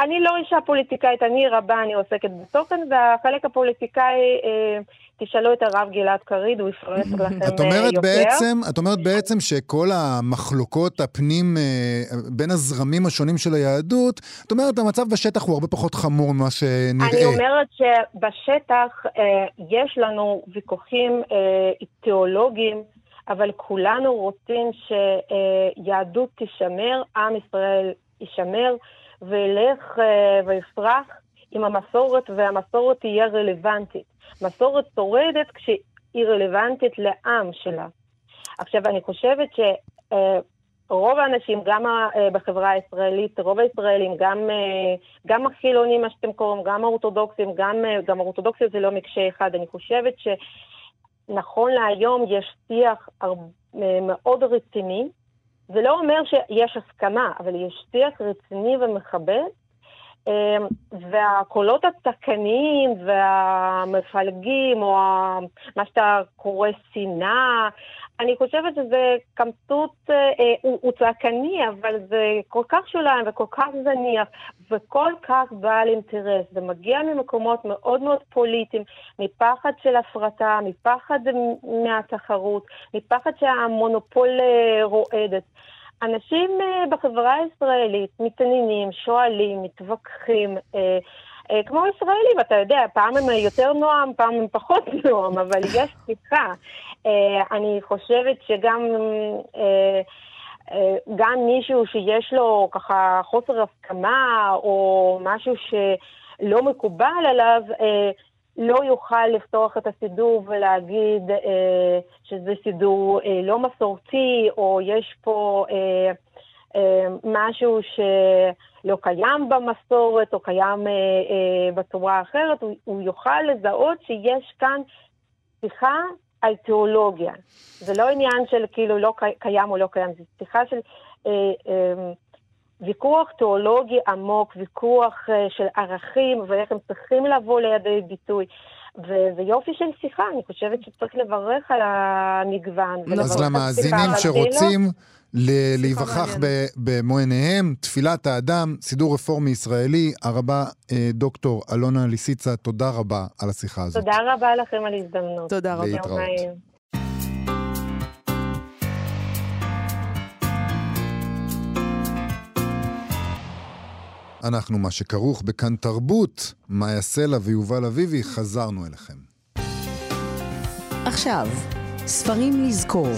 אני לא אישה פוליטיקאית, אני רבה, אני עוסקת בתוכן, והחלק הפוליטיקאי, אה, תשאלו את הרב גלעד קריד, הוא יפרט לכם
את
אה,
אומרת,
יותר.
בעצם, את אומרת בעצם שכל המחלוקות הפנים אה, בין הזרמים השונים של היהדות, את אומרת, המצב בשטח הוא הרבה פחות חמור ממה שנראה.
אני אומרת שבשטח אה, יש לנו ויכוחים תיאולוגיים, אבל כולנו רוצים שיהדות תישמר, עם ישראל יישמר, וילך ויפרח עם המסורת, והמסורת תהיה רלוונטית. מסורת שורדת כשהיא רלוונטית לעם שלה. עכשיו, אני חושבת ש... אה, האנשים, גם אה, בחברה הישראלית, רוב הישראלים, גם, אה, גם החילונים, מה שאתם קוראים, גם האורתודוקסים, גם, גם האורתודוקסיה זה לא מקשה אחד. אני חושבת שנכון להיום יש שיח מאוד רציני. זה לא אומר שיש הסכמה, אבל יש שיח רציני ומכבד. אה, והקולות הצעקניים והמפלגים, או מה שאתה קורא שנאה, אני חושבת שזה קמצוץ, אה, אה, הוא, הוא צעקני, אבל זה כל כך שוליים וכל כך זניח וכל כך בעל אינטרס. זה מגיע ממקומות מאוד מאוד פוליטיים, מפחד של הפרטה, מפחד מהתחרות, מפחד שהמונופול אה, רועדת. אנשים אה, בחברה הישראלית מתעניינים, שואלים, מתווכחים. אה, אה, כמו ישראלים, אתה יודע, פעם הם יותר נועם, פעם הם פחות נועם, אבל יש שיחה. אני חושבת שגם גם מישהו שיש לו ככה חוסר הסכמה, או משהו שלא מקובל עליו, לא יוכל לפתוח את הסידור ולהגיד אה, שזה סידור אה, לא מסורתי, או יש פה אה, אה, משהו שלא קיים במסורת, או קיים אה, אה, בצורה אחרת, הוא, הוא יוכל לזהות שיש כאן שיחה על תיאולוגיה. זה לא עניין של כאילו לא קי- קיים או לא קיים, זה שיחה של אה, אה, ויכוח תיאולוגי עמוק, ויכוח אה, של ערכים ואיך הם צריכים לבוא לידי ביטוי. וזה יופי של שיחה, אני חושבת שצריך לברך על המגוון.
אז למאזינים שרוצים להיווכח במו עיניהם, תפילת האדם, סידור רפורמי ישראלי, הרבה אה, דוקטור אלונה ליסיצה, תודה רבה על השיחה הזאת.
תודה רבה לכם על ההזדמנות.
תודה רבה.
להתראות. אנחנו, מה שכרוך בכאן תרבות, מאיה סלע ויובל אביבי, חזרנו אליכם.
עכשיו, ספרים לזכור.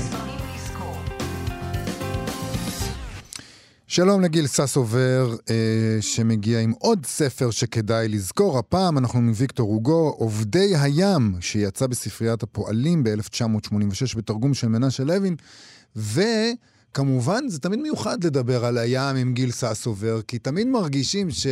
שלום לגיל ססובר, אה, שמגיע עם עוד ספר שכדאי לזכור. הפעם אנחנו עם ויקטור הוגו, עובדי הים, שיצא בספריית הפועלים ב-1986 בתרגום של מנשה לוין, וכמובן זה תמיד מיוחד לדבר על הים עם גיל ססובר, כי תמיד מרגישים ש...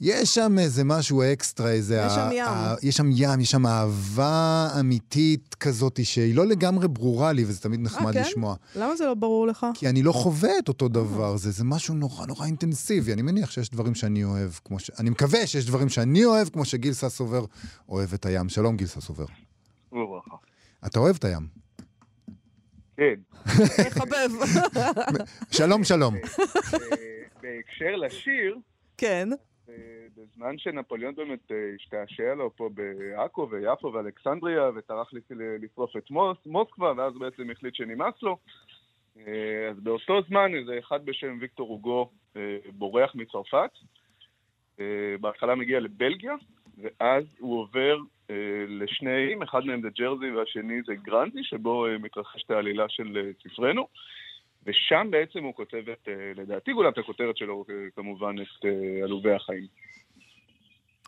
יש שם איזה משהו אקסטרה, איזה...
יש שם ים.
ה- יש שם ים, יש שם אהבה אמיתית כזאת שהיא לא לגמרי ברורה לי, וזה תמיד נחמד
כן?
לשמוע.
למה זה לא ברור לך?
כי אני לא חווה את אותו דבר, זה, זה משהו נורא נורא אינטנסיבי. אני מניח שיש דברים שאני אוהב, כמו ש... אני מקווה שיש דברים שאני אוהב, כמו שגיל ססובר אוהב את הים. שלום, גיל ססובר.
וברכה.
אתה אוהב את הים.
כן.
מחבב.
שלום, שלום.
אה, בהקשר לשיר,
כן.
אה, בזמן שנפוליאון באמת אה, השתעשע לו פה בעכו ויפו ואלכסנדריה וטרח לשרוף את מוס, מוסקבה ואז בעצם החליט שנמאס לו אה, אז באותו זמן איזה אחד בשם ויקטור הוגו אה, בורח מצרפת אה, בהתחלה מגיע לבלגיה ואז הוא עובר אה, לשני איים, אחד מהם זה ג'רזי והשני זה גרנטי שבו אה, מתרחשת העלילה של אה, ספרנו ושם בעצם הוא כותב את, לדעתי גולת הכותרת שלו, כמובן, את עלובי החיים.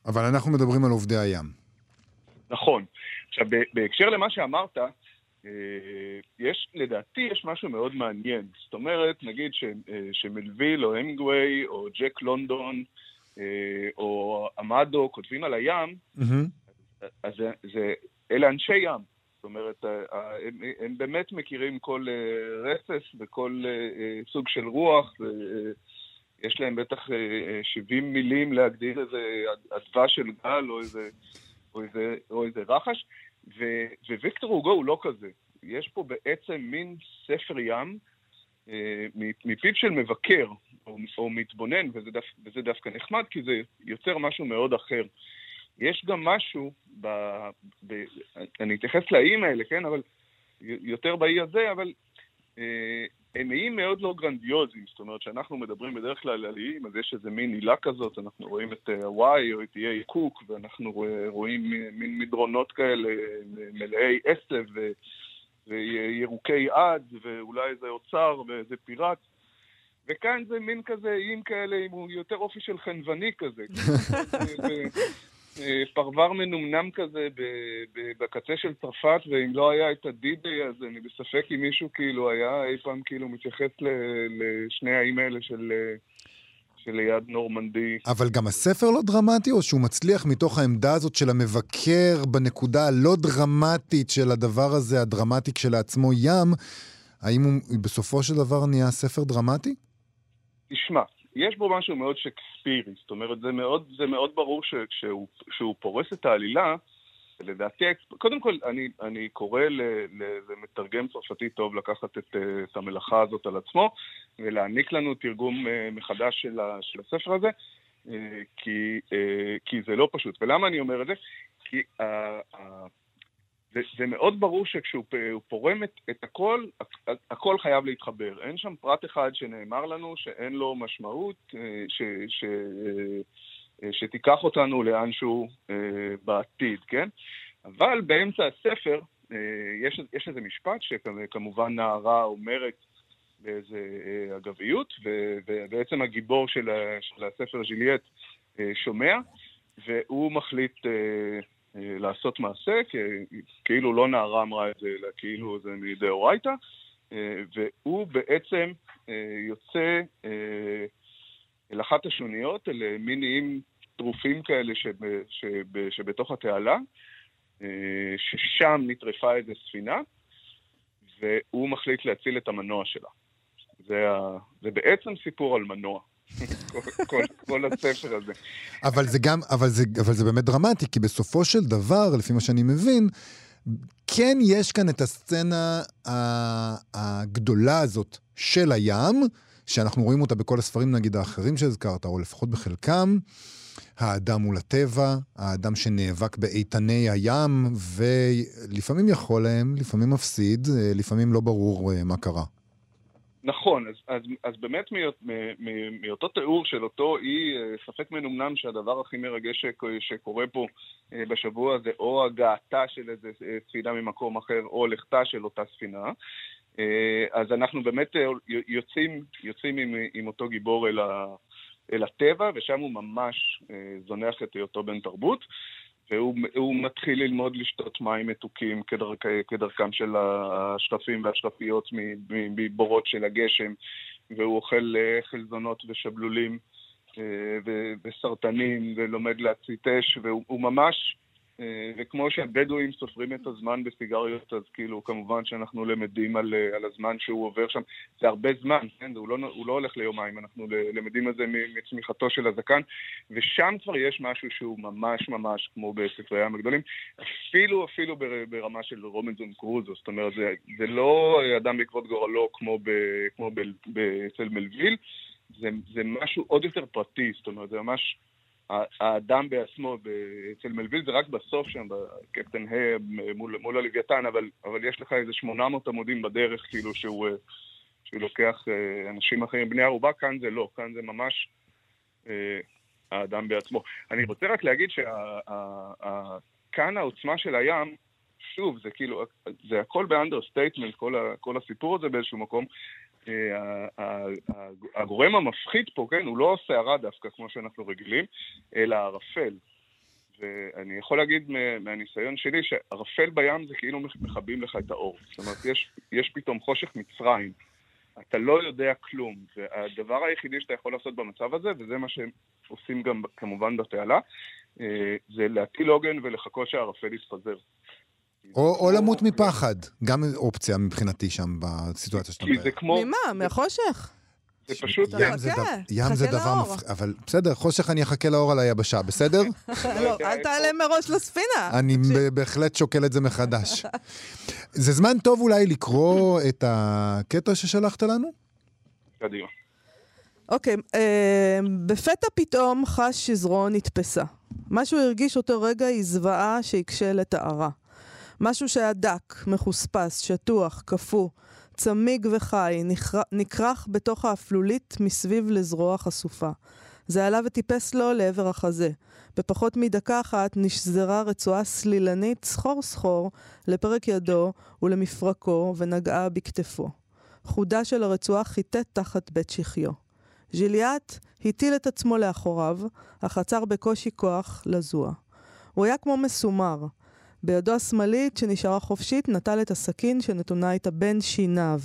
אבל אנחנו מדברים על עובדי הים.
נכון. עכשיו, בהקשר למה שאמרת, יש, לדעתי יש משהו מאוד מעניין. זאת אומרת, נגיד ש, שמלוויל או המגווי או ג'ק לונדון או עמדו כותבים על הים,
מהמם.
אז זה, זה, אלה אנשי ים. זאת אומרת, הם, הם באמת מכירים כל אה, רפס וכל אה, אה, סוג של רוח. יש להם בטח אה, אה, 70 מילים להגדיר איזה אדווה של גל או איזה, או איזה, או איזה רחש, ו, וויקטור הוגו הוא לא כזה. יש פה בעצם מין ספר ים מפיו של מבקר או, או מתבונן, וזה, דו, וזה דווקא נחמד כי זה יוצר משהו מאוד אחר. יש גם משהו, ב, ב, אני אתייחס לאיים האלה, כן, אבל יותר באי הזה, אבל אה, הם איים מאוד לא גרנדיוזיים, זאת אומרת שאנחנו מדברים בדרך כלל על איים, אז יש איזה מין הילה כזאת, אנחנו רואים את אה, הוואי או את איי קוק, ואנחנו רוא- רואים אה, מין מדרונות כאלה אה, מלאי עשב ו- וירוקי עד, ואולי איזה אוצר ואיזה פיראט. וכאן זה מין כזה איים כאלה עם יותר אופי של חנווני כזה. אה, פרבר מנומנם כזה בקצה של צרפת, ואם לא היה את הדי-דיי הזה, אני בספק אם מישהו כאילו היה אי פעם כאילו מתייחס לשני האיים האלה של, אה, של ליד נורמנדי.
אבל גם הספר לא דרמטי, או שהוא מצליח מתוך העמדה הזאת של המבקר בנקודה הלא דרמטית של הדבר הזה, הדרמטי כשלעצמו ים, האם הוא בסופו של דבר נהיה ספר דרמטי?
תשמע, יש בו משהו מאוד שקספירי, זאת אומרת, זה מאוד, זה מאוד ברור ש, שהוא, שהוא פורס את העלילה, ולדעתי, קודם כל, אני, אני קורא ל- לאיזה מתרגם צרפתי טוב לקחת את, את המלאכה הזאת על עצמו, ולהעניק לנו תרגום אה, מחדש של, ה, של הספר הזה, אה, כי, אה, כי זה לא פשוט. ולמה אני אומר את זה? כי זה, מאוד ברור שכשהוא פורם את, את הכל, הכ- הכל חייב להתחבר. אין שם פרט אחד שנאמר לנו שאין לו משמעות, אה, ש, ש, אה, אה, שתיקח אותנו לאנשהו בעתיד, כן? אבל באמצע הספר יש, יש איזה משפט שכמובן נערה אומרת באיזה אגביות, ובעצם הגיבור של, של הספר ז'יליאט שומע, והוא מחליט לעשות מעשה, כאילו לא נערה אמרה את זה, אלא כאילו זה מדאורייתא, אה, והוא בעצם אה, יוצא אה, אל אחת השוניות, אל מין איים טרופים כאלה שב, שב, שבתוך התעלה, אה, ששם נטרפה איזו ספינה, והוא מחליט להציל את המנוע שלה. זה, ה... זה בעצם סיפור על מנוע. כל, הספר הזה.
אבל זה גם, אבל זה, אבל זה באמת דרמטי, כי בסופו של דבר, לפי מה שאני מבין, כן יש כאן את הסצנה הגדולה הזאת של הים, שאנחנו רואים אותה בכל הספרים, נגיד, האחרים שהזכרת, או לפחות בחלקם. האדם מול הטבע, האדם שנאבק באיתני הים, ולפעמים יכול להם, לפעמים מפסיד, לפעמים לא ברור אה, מה קרה.
נכון, אז, אז, אז באמת מאותו תיאור של אותו אי, אה, ספק מנומנם שהדבר הכי מרגש שקורה פה אה, בשבוע זה או הגעתה של איזה ספינה ממקום אחר, או לכתה של אותה ספינה. אז אנחנו באמת יוצאים, יוצאים עם, עם אותו גיבור אל, ה, אל הטבע, ושם הוא ממש זונח את היותו בן תרבות. והוא מתחיל ללמוד לשתות מים מתוקים כדרכ, כדרכם של השקפים והשקפיות מבורות של הגשם, והוא אוכל אה, חלזונות ושבלולים אה, וסרטנים ולומד להצית אש, והוא ממש וכמו שהבדואים סופרים את הזמן בסיגריות, אז כאילו, כמובן שאנחנו למדים על, אה, על הזמן שהוא עובר שם. זה הרבה זמן, כן? הוא לא, הוא לא הולך ליומיים, אנחנו למדים על זה מצמיחתו של הזקן, ושם כבר יש משהו שהוא ממש ממש כמו בספרי הים הגדולים, אפילו אפילו ברמה של רומנזון קרוזו, זאת אומרת, זה, זה לא אדם בעקבות גורלו כמו, ב, כמו ב, ב, אצל מלוויל, זה, זה משהו עוד יותר פרטי, זאת אומרת, זה ממש... האדם בעצמו אצל מלוויל זה רק בסוף שם, בקפטן ה' מול, מול הלוויתן, אבל, אבל יש לך איזה 800 עמודים בדרך, כאילו שהוא, אה, שהוא לוקח אה, אנשים אחרים בני ערובה, כאן זה לא, כאן זה ממש אה, האדם בעצמו. אני רוצה רק להגיד שכאן העוצמה של הים, שוב, זה כאילו, זה הכל ב understatement, כל, כל הסיפור הזה באיזשהו מקום, הגורם המפחיד פה, כן, הוא לא סערה דווקא כמו שאנחנו רגילים, אלא ערפל. ואני יכול להגיד מהניסיון שלי שערפל בים זה כאילו מכבים לך את האור. זאת אומרת, יש, יש פתאום חושך מצרים. אתה לא יודע כלום. והדבר היחידי שאתה יכול לעשות במצב הזה, וזה מה שהם עושים גם כמובן בתעלה, אה, זה להטיל עוגן ולחכות שהערפל יתפזר.
או, או למות מפחד, גם אופציה מבחינתי שם בסיטואציה שאתה
אומר. כמו...
ממה? מהחושך?
זה פשוט...
ים זה, דבר, ים זה דבר מפחיד, אבל בסדר, חושך אני אחכה לאור על היבשה, בסדר?
לא, אל תעלה מראש לספינה.
אני בהחלט שוקל את זה מחדש. זה זמן טוב אולי לקרוא את הקטע ששלחת לנו?
קדימה.
אוקיי, אה, בפתע פתאום חש שזרועו נתפסה. מה שהוא הרגיש אותו רגע היא זוועה שהקשה לתארה. משהו שהיה דק, מחוספס, שטוח, קפוא, צמיג וחי, נכרך בתוך האפלולית מסביב לזרוע חשופה. זה עלה וטיפס לו לעבר החזה. בפחות מדקה אחת נשזרה רצועה סלילנית סחור סחור לפרק ידו ולמפרקו ונגעה בכתפו. חודה של הרצועה חיטט תחת בית שחיו. ז'יליאט הטיל את עצמו לאחוריו, אך עצר בקושי כוח לזוע. הוא היה כמו מסומר, בידו השמאלית, שנשארה חופשית, נטל את הסכין שנתונה איתה בין שיניו,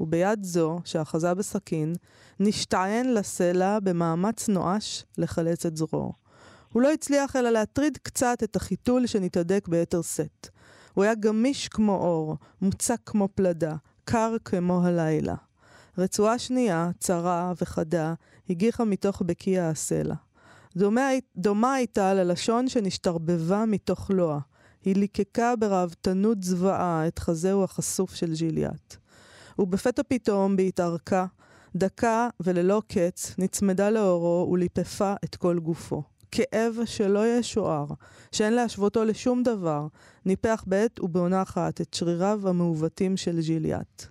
וביד זו, שאחזה בסכין, נשתען לסלע במאמץ נואש לחלץ את זרועו. הוא לא הצליח אלא להטריד קצת את החיתול שנתהדק ביתר שאת. הוא היה גמיש כמו אור, מוצק כמו פלדה, קר כמו הלילה. רצועה שנייה, צרה וחדה, הגיחה מתוך בקיע הסלע. דומה, דומה הייתה ללשון שנשתרבבה מתוך לוע, היא ליקקה בראוותנות זוועה את חזהו החשוף של ג'יליאט. ובפתע פתאום, בהתערכה, דקה וללא קץ, נצמדה לאורו וליפפה את כל גופו. כאב שלא ישוער, שאין להשוותו לשום דבר, ניפח בעת ובעונה אחת את שריריו המעוותים של ג'יליאט.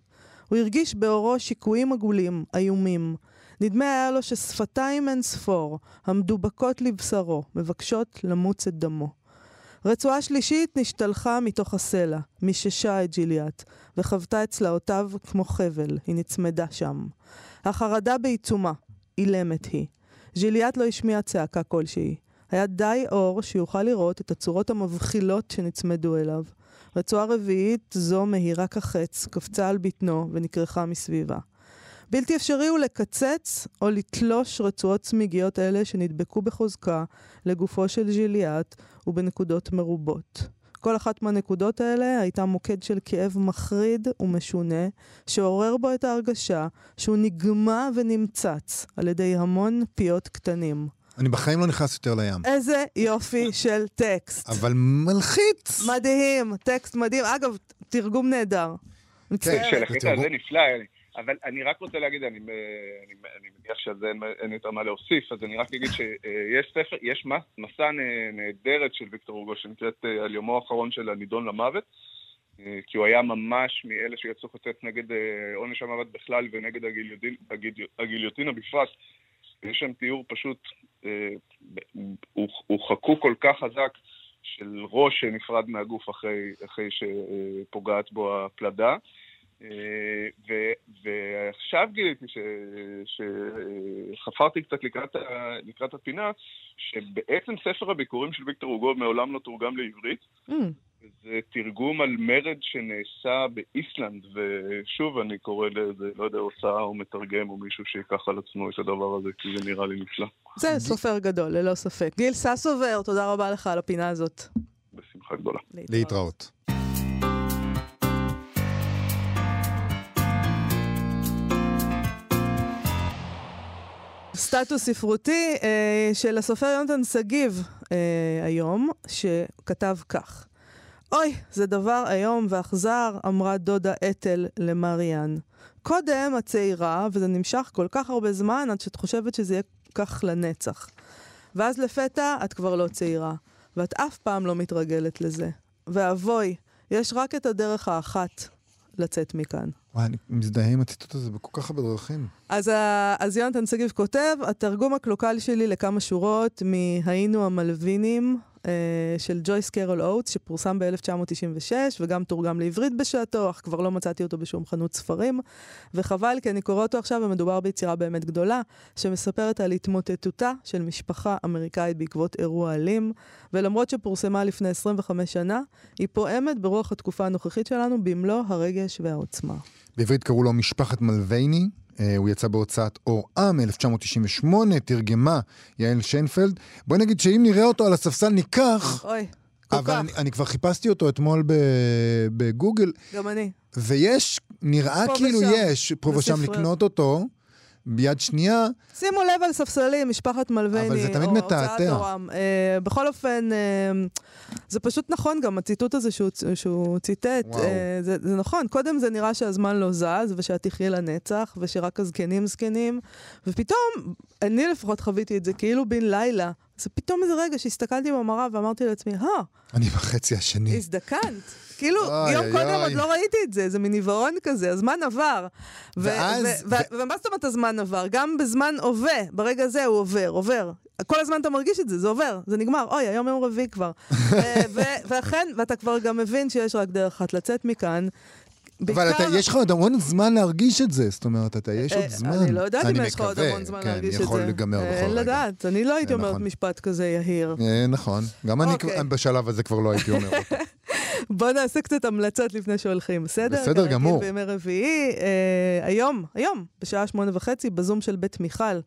הוא הרגיש באורו שיקויים עגולים, איומים. נדמה היה לו ששפתיים אין ספור, המדובקות לבשרו, מבקשות למוץ את דמו. רצועה שלישית נשתלחה מתוך הסלע, מיששה את ג'יליאט, וחוותה את צלעותיו כמו חבל, היא נצמדה שם. החרדה בעיצומה, אילמת היא. ג'יליאט לא השמיע צעקה כלשהי. היה די אור שיוכל לראות את הצורות המבחילות שנצמדו אליו. רצועה רביעית, זו מהירה כחץ, קפצה על בטנו ונקרחה מסביבה. בלתי אפשרי הוא לקצץ או לתלוש רצועות צמיגיות אלה שנדבקו בחוזקה לגופו של ז'יליאט ובנקודות מרובות. כל אחת מהנקודות האלה הייתה מוקד של כאב מחריד ומשונה, שעורר בו את ההרגשה שהוא נגמע ונמצץ על ידי המון פיות קטנים.
אני בחיים לא נכנס יותר לים.
איזה יופי של טקסט.
אבל מלחיץ.
מדהים, טקסט מדהים. אגב, תרגום נהדר. מצטערת.
שלחית
תראו.
על זה נפלא, אבל אני רק רוצה להגיד, אני, אני, אני מניח שעל זה אין, יותר מה להוסיף, אז אני רק אגיד שיש ספר, יש מס- מסע נהדרת של ויקטור הוגו שנקראת אה, על יומו האחרון של הנידון למוות, אה, כי הוא היה ממש מאלה שיצאו חוצץ נגד אה, עונש המוות בכלל ונגד הגיליוטינה בפרט. יש שם תיאור פשוט, הוא, הוא חקוק כל כך חזק של ראש שנפרד מהגוף אחרי, אחרי שפוגעת בו הפלדה. אה, ו- ועכשיו גיליתי ש- שחפרתי קצת לקראת, ה- לקראת הפינה, שבעצם ספר הביקורים של ויקטור הוגו מעולם לא תורגם לעברית.
Mm,
זה תרגום על מרד שנעשה באיסלנד, ושוב אני קורא לאיזה, לא יודע, הוצאה או מתרגם או מישהו שיקח על עצמו את הדבר הזה, כי זה נראה לי נפלא.
זה סופר גדול, ללא ספק. גיל ססובר, תודה רבה לך על הפינה הזאת.
בשמחה גדולה.
להתראות.
סטטוס ספרותי אה, של הסופר יונתן שגיב אה, היום, שכתב כך: אוי, זה דבר איום ואכזר, אמרה דודה אתל למריאן. קודם את צעירה, וזה נמשך כל כך הרבה זמן עד שאת חושבת שזה יהיה כך לנצח. ואז לפתע את כבר לא צעירה, ואת אף פעם לא מתרגלת לזה. ואבוי, יש רק את הדרך האחת לצאת מכאן.
וואי, אני מזדהה עם הציטוט הזה בכל כך הרבה דרכים.
אז, ה- אז יונתן שגיב כותב, התרגום הקלוקל שלי לכמה שורות מ"היינו המלווינים" אה, של ג'ויס קרול אוטס, שפורסם ב-1996 וגם תורגם לעברית בשעתו, אך כבר לא מצאתי אותו בשום חנות ספרים. וחבל, כי אני קורא אותו עכשיו ומדובר ביצירה באמת גדולה, שמספרת על התמוטטותה של משפחה אמריקאית בעקבות אירוע אלים, ולמרות שפורסמה לפני 25 שנה, היא פועמת ברוח התקופה הנוכחית שלנו במלוא הרגש והעוצמה.
בעברית קראו לו משפחת מלוויני, אה, הוא יצא בהוצאת אור עם, 1998, תרגמה יעל שיינפלד. בואי נגיד שאם נראה אותו על הספסל ניקח,
אוי, כל
אבל
כך,
אני, אני כבר חיפשתי אותו אתמול בגוגל,
גם אני.
ויש, נראה כאילו
ושם,
יש פה ושם. לקנות אותו. ביד שנייה,
שימו לב על ספסלים, משפחת מלוויני,
אבל זה תמיד
או. הוצאת אורם. אה, בכל אופן, אה, זה פשוט נכון גם, הציטוט הזה שהוא, שהוא ציטט. אה, זה, זה נכון. קודם זה נראה שהזמן לא זז, ושאת תחיה לנצח, ושרק הזקנים זקנים, ופתאום, אני לפחות חוויתי את זה כאילו בן לילה. זה פתאום איזה רגע שהסתכלתי במראה ואמרתי לעצמי, אה,
אני בחצי השני.
הזדקנת. כאילו, יום קודם. עוד לא ראיתי את זה, זה מין עיוורון כזה, הזמן עבר.
ואז-
ומה זאת אומרת הזמן עבר? גם בזמן הווה, ברגע זה הוא עובר, עובר. כל הזמן אתה מרגיש את זה, זה עובר, זה נגמר. אוי, היום יום רביעי כבר. ואכן, ואתה כבר גם מבין שיש רק דרך אחת לצאת מכאן.
אבל אתה, יש לך עוד המון זמן להרגיש את זה, זאת אומרת, אתה, יש עוד
אה,
זמן.
אני לא יודעת אם יש לך עוד המון זמן
כן,
להרגיש את זה.
יכול להיגמר
אה,
בכל
אין
רגע.
לדעת, אני לא הייתי
אה,
אומרת
נכון.
משפט כזה יהיר.
נכון, גם אני
אוקיי.
בשלב הזה כבר לא הייתי אומר אותו.
בוא נעשה קצת המלצות לפני שהולכים, בסדר?
בסדר גמור.
בימי רביעי, היום, היום, בשעה שמונה וחצי, בזום של בית מיכל,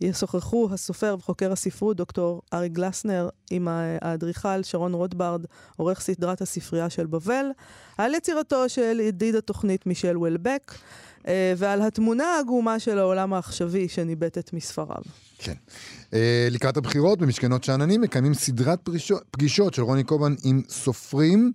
ישוחחו הסופר וחוקר הספרות דוקטור ארי גלסנר עם האדריכל שרון רוטברד, עורך סדרת הספרייה של בבל, על יצירתו של ידיד התוכנית מישל וולבק, אה, ועל התמונה העגומה של העולם העכשווי שניבטת מספריו.
כן. אה, לקראת הבחירות במשכנות שאננים מקיימים סדרת פגישות של רוני קובן עם סופרים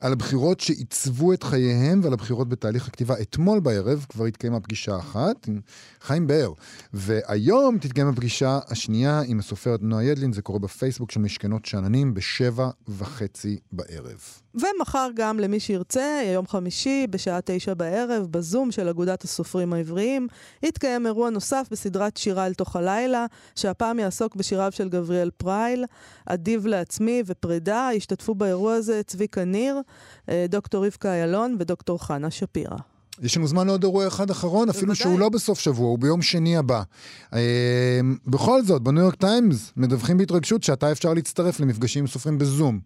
על הבחירות שעיצבו את חייהם ועל הבחירות בתהליך הכתיבה. אתמול בערב כבר התקיימה פגישה אחת עם חיים באר, והיום תתקיים הפגישה השנייה עם הסופרת נועה ידלין, זה קורה בפייסבוק של משכנות שאננים בשבע וחצי בערב.
ומחר גם למי שירצה, יום חמישי, בשעה תשע בערב, בזום של אגודת הסופרים העבריים, יתקיים אירוע נוסף בסדרת שירה אל תוך הלילה, שהפעם יעסוק בשיריו של גבריאל פרייל, אדיב לעצמי ופרידה. ישתתפו באירוע הזה צביקה ניר, אה, דוקטור רבקה איילון ודוקטור חנה שפירא.
יש לנו זמן לעוד אירוע אחד אחרון, אפילו
בוודאי.
שהוא לא בסוף שבוע, הוא ביום שני הבא. אה, בכל זאת, בניו יורק טיימס מדווחים בהתרגשות שעתה אפשר להצטרף למפגשים סופרים בזום.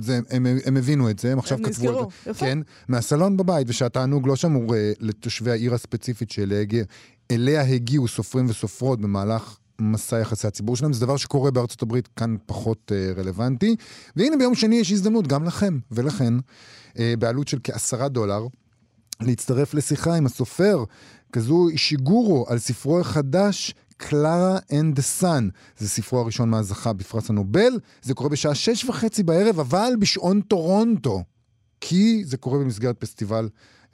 זה, הם, הם הבינו את זה, הם עכשיו
הם
כתבו על
נזכרו,
זה.
יפה.
כן, מהסלון בבית, ושהתענוג לא שמור אה, לתושבי העיר הספציפית שאליה הגיע- אליה הגיעו סופרים וסופרות במהלך מסע יחסי הציבור שלהם. זה דבר שקורה בארצות הברית, כאן פחות אה, רלוונטי. והנה ביום שני יש הזדמנות גם לכם ולכן, אה, בעלות של כעשרה דולר, להצטרף לשיחה עם הסופר קזואו אישיגורו על ספרו החדש, Klara and the Sun. זה ספרו הראשון מאז זכה בפרס הנובל. זה קורה בשעה שש וחצי בערב, אבל בשעון טורונטו. כי זה קורה במסגרת פסטיבל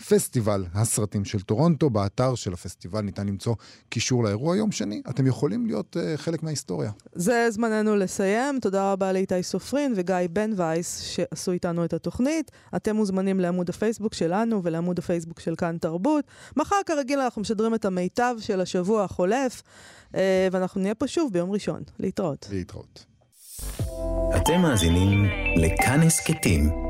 פסטיבל הסרטים של טורונטו, באתר של הפסטיבל ניתן למצוא קישור לאירוע יום שני. אתם יכולים להיות אה, חלק מההיסטוריה.
זה זמננו לסיים. תודה רבה לאיתי סופרין וגיא בן וייס שעשו איתנו את התוכנית. אתם מוזמנים לעמוד הפייסבוק שלנו ולעמוד הפייסבוק של כאן תרבות. מחר כרגיל אנחנו משדרים את המיטב של השבוע החולף, uh, ואנחנו נהיה פה שוב ביום ראשון. להתראות.
להתראות.
אתם מאזינים לכאן הסכתים.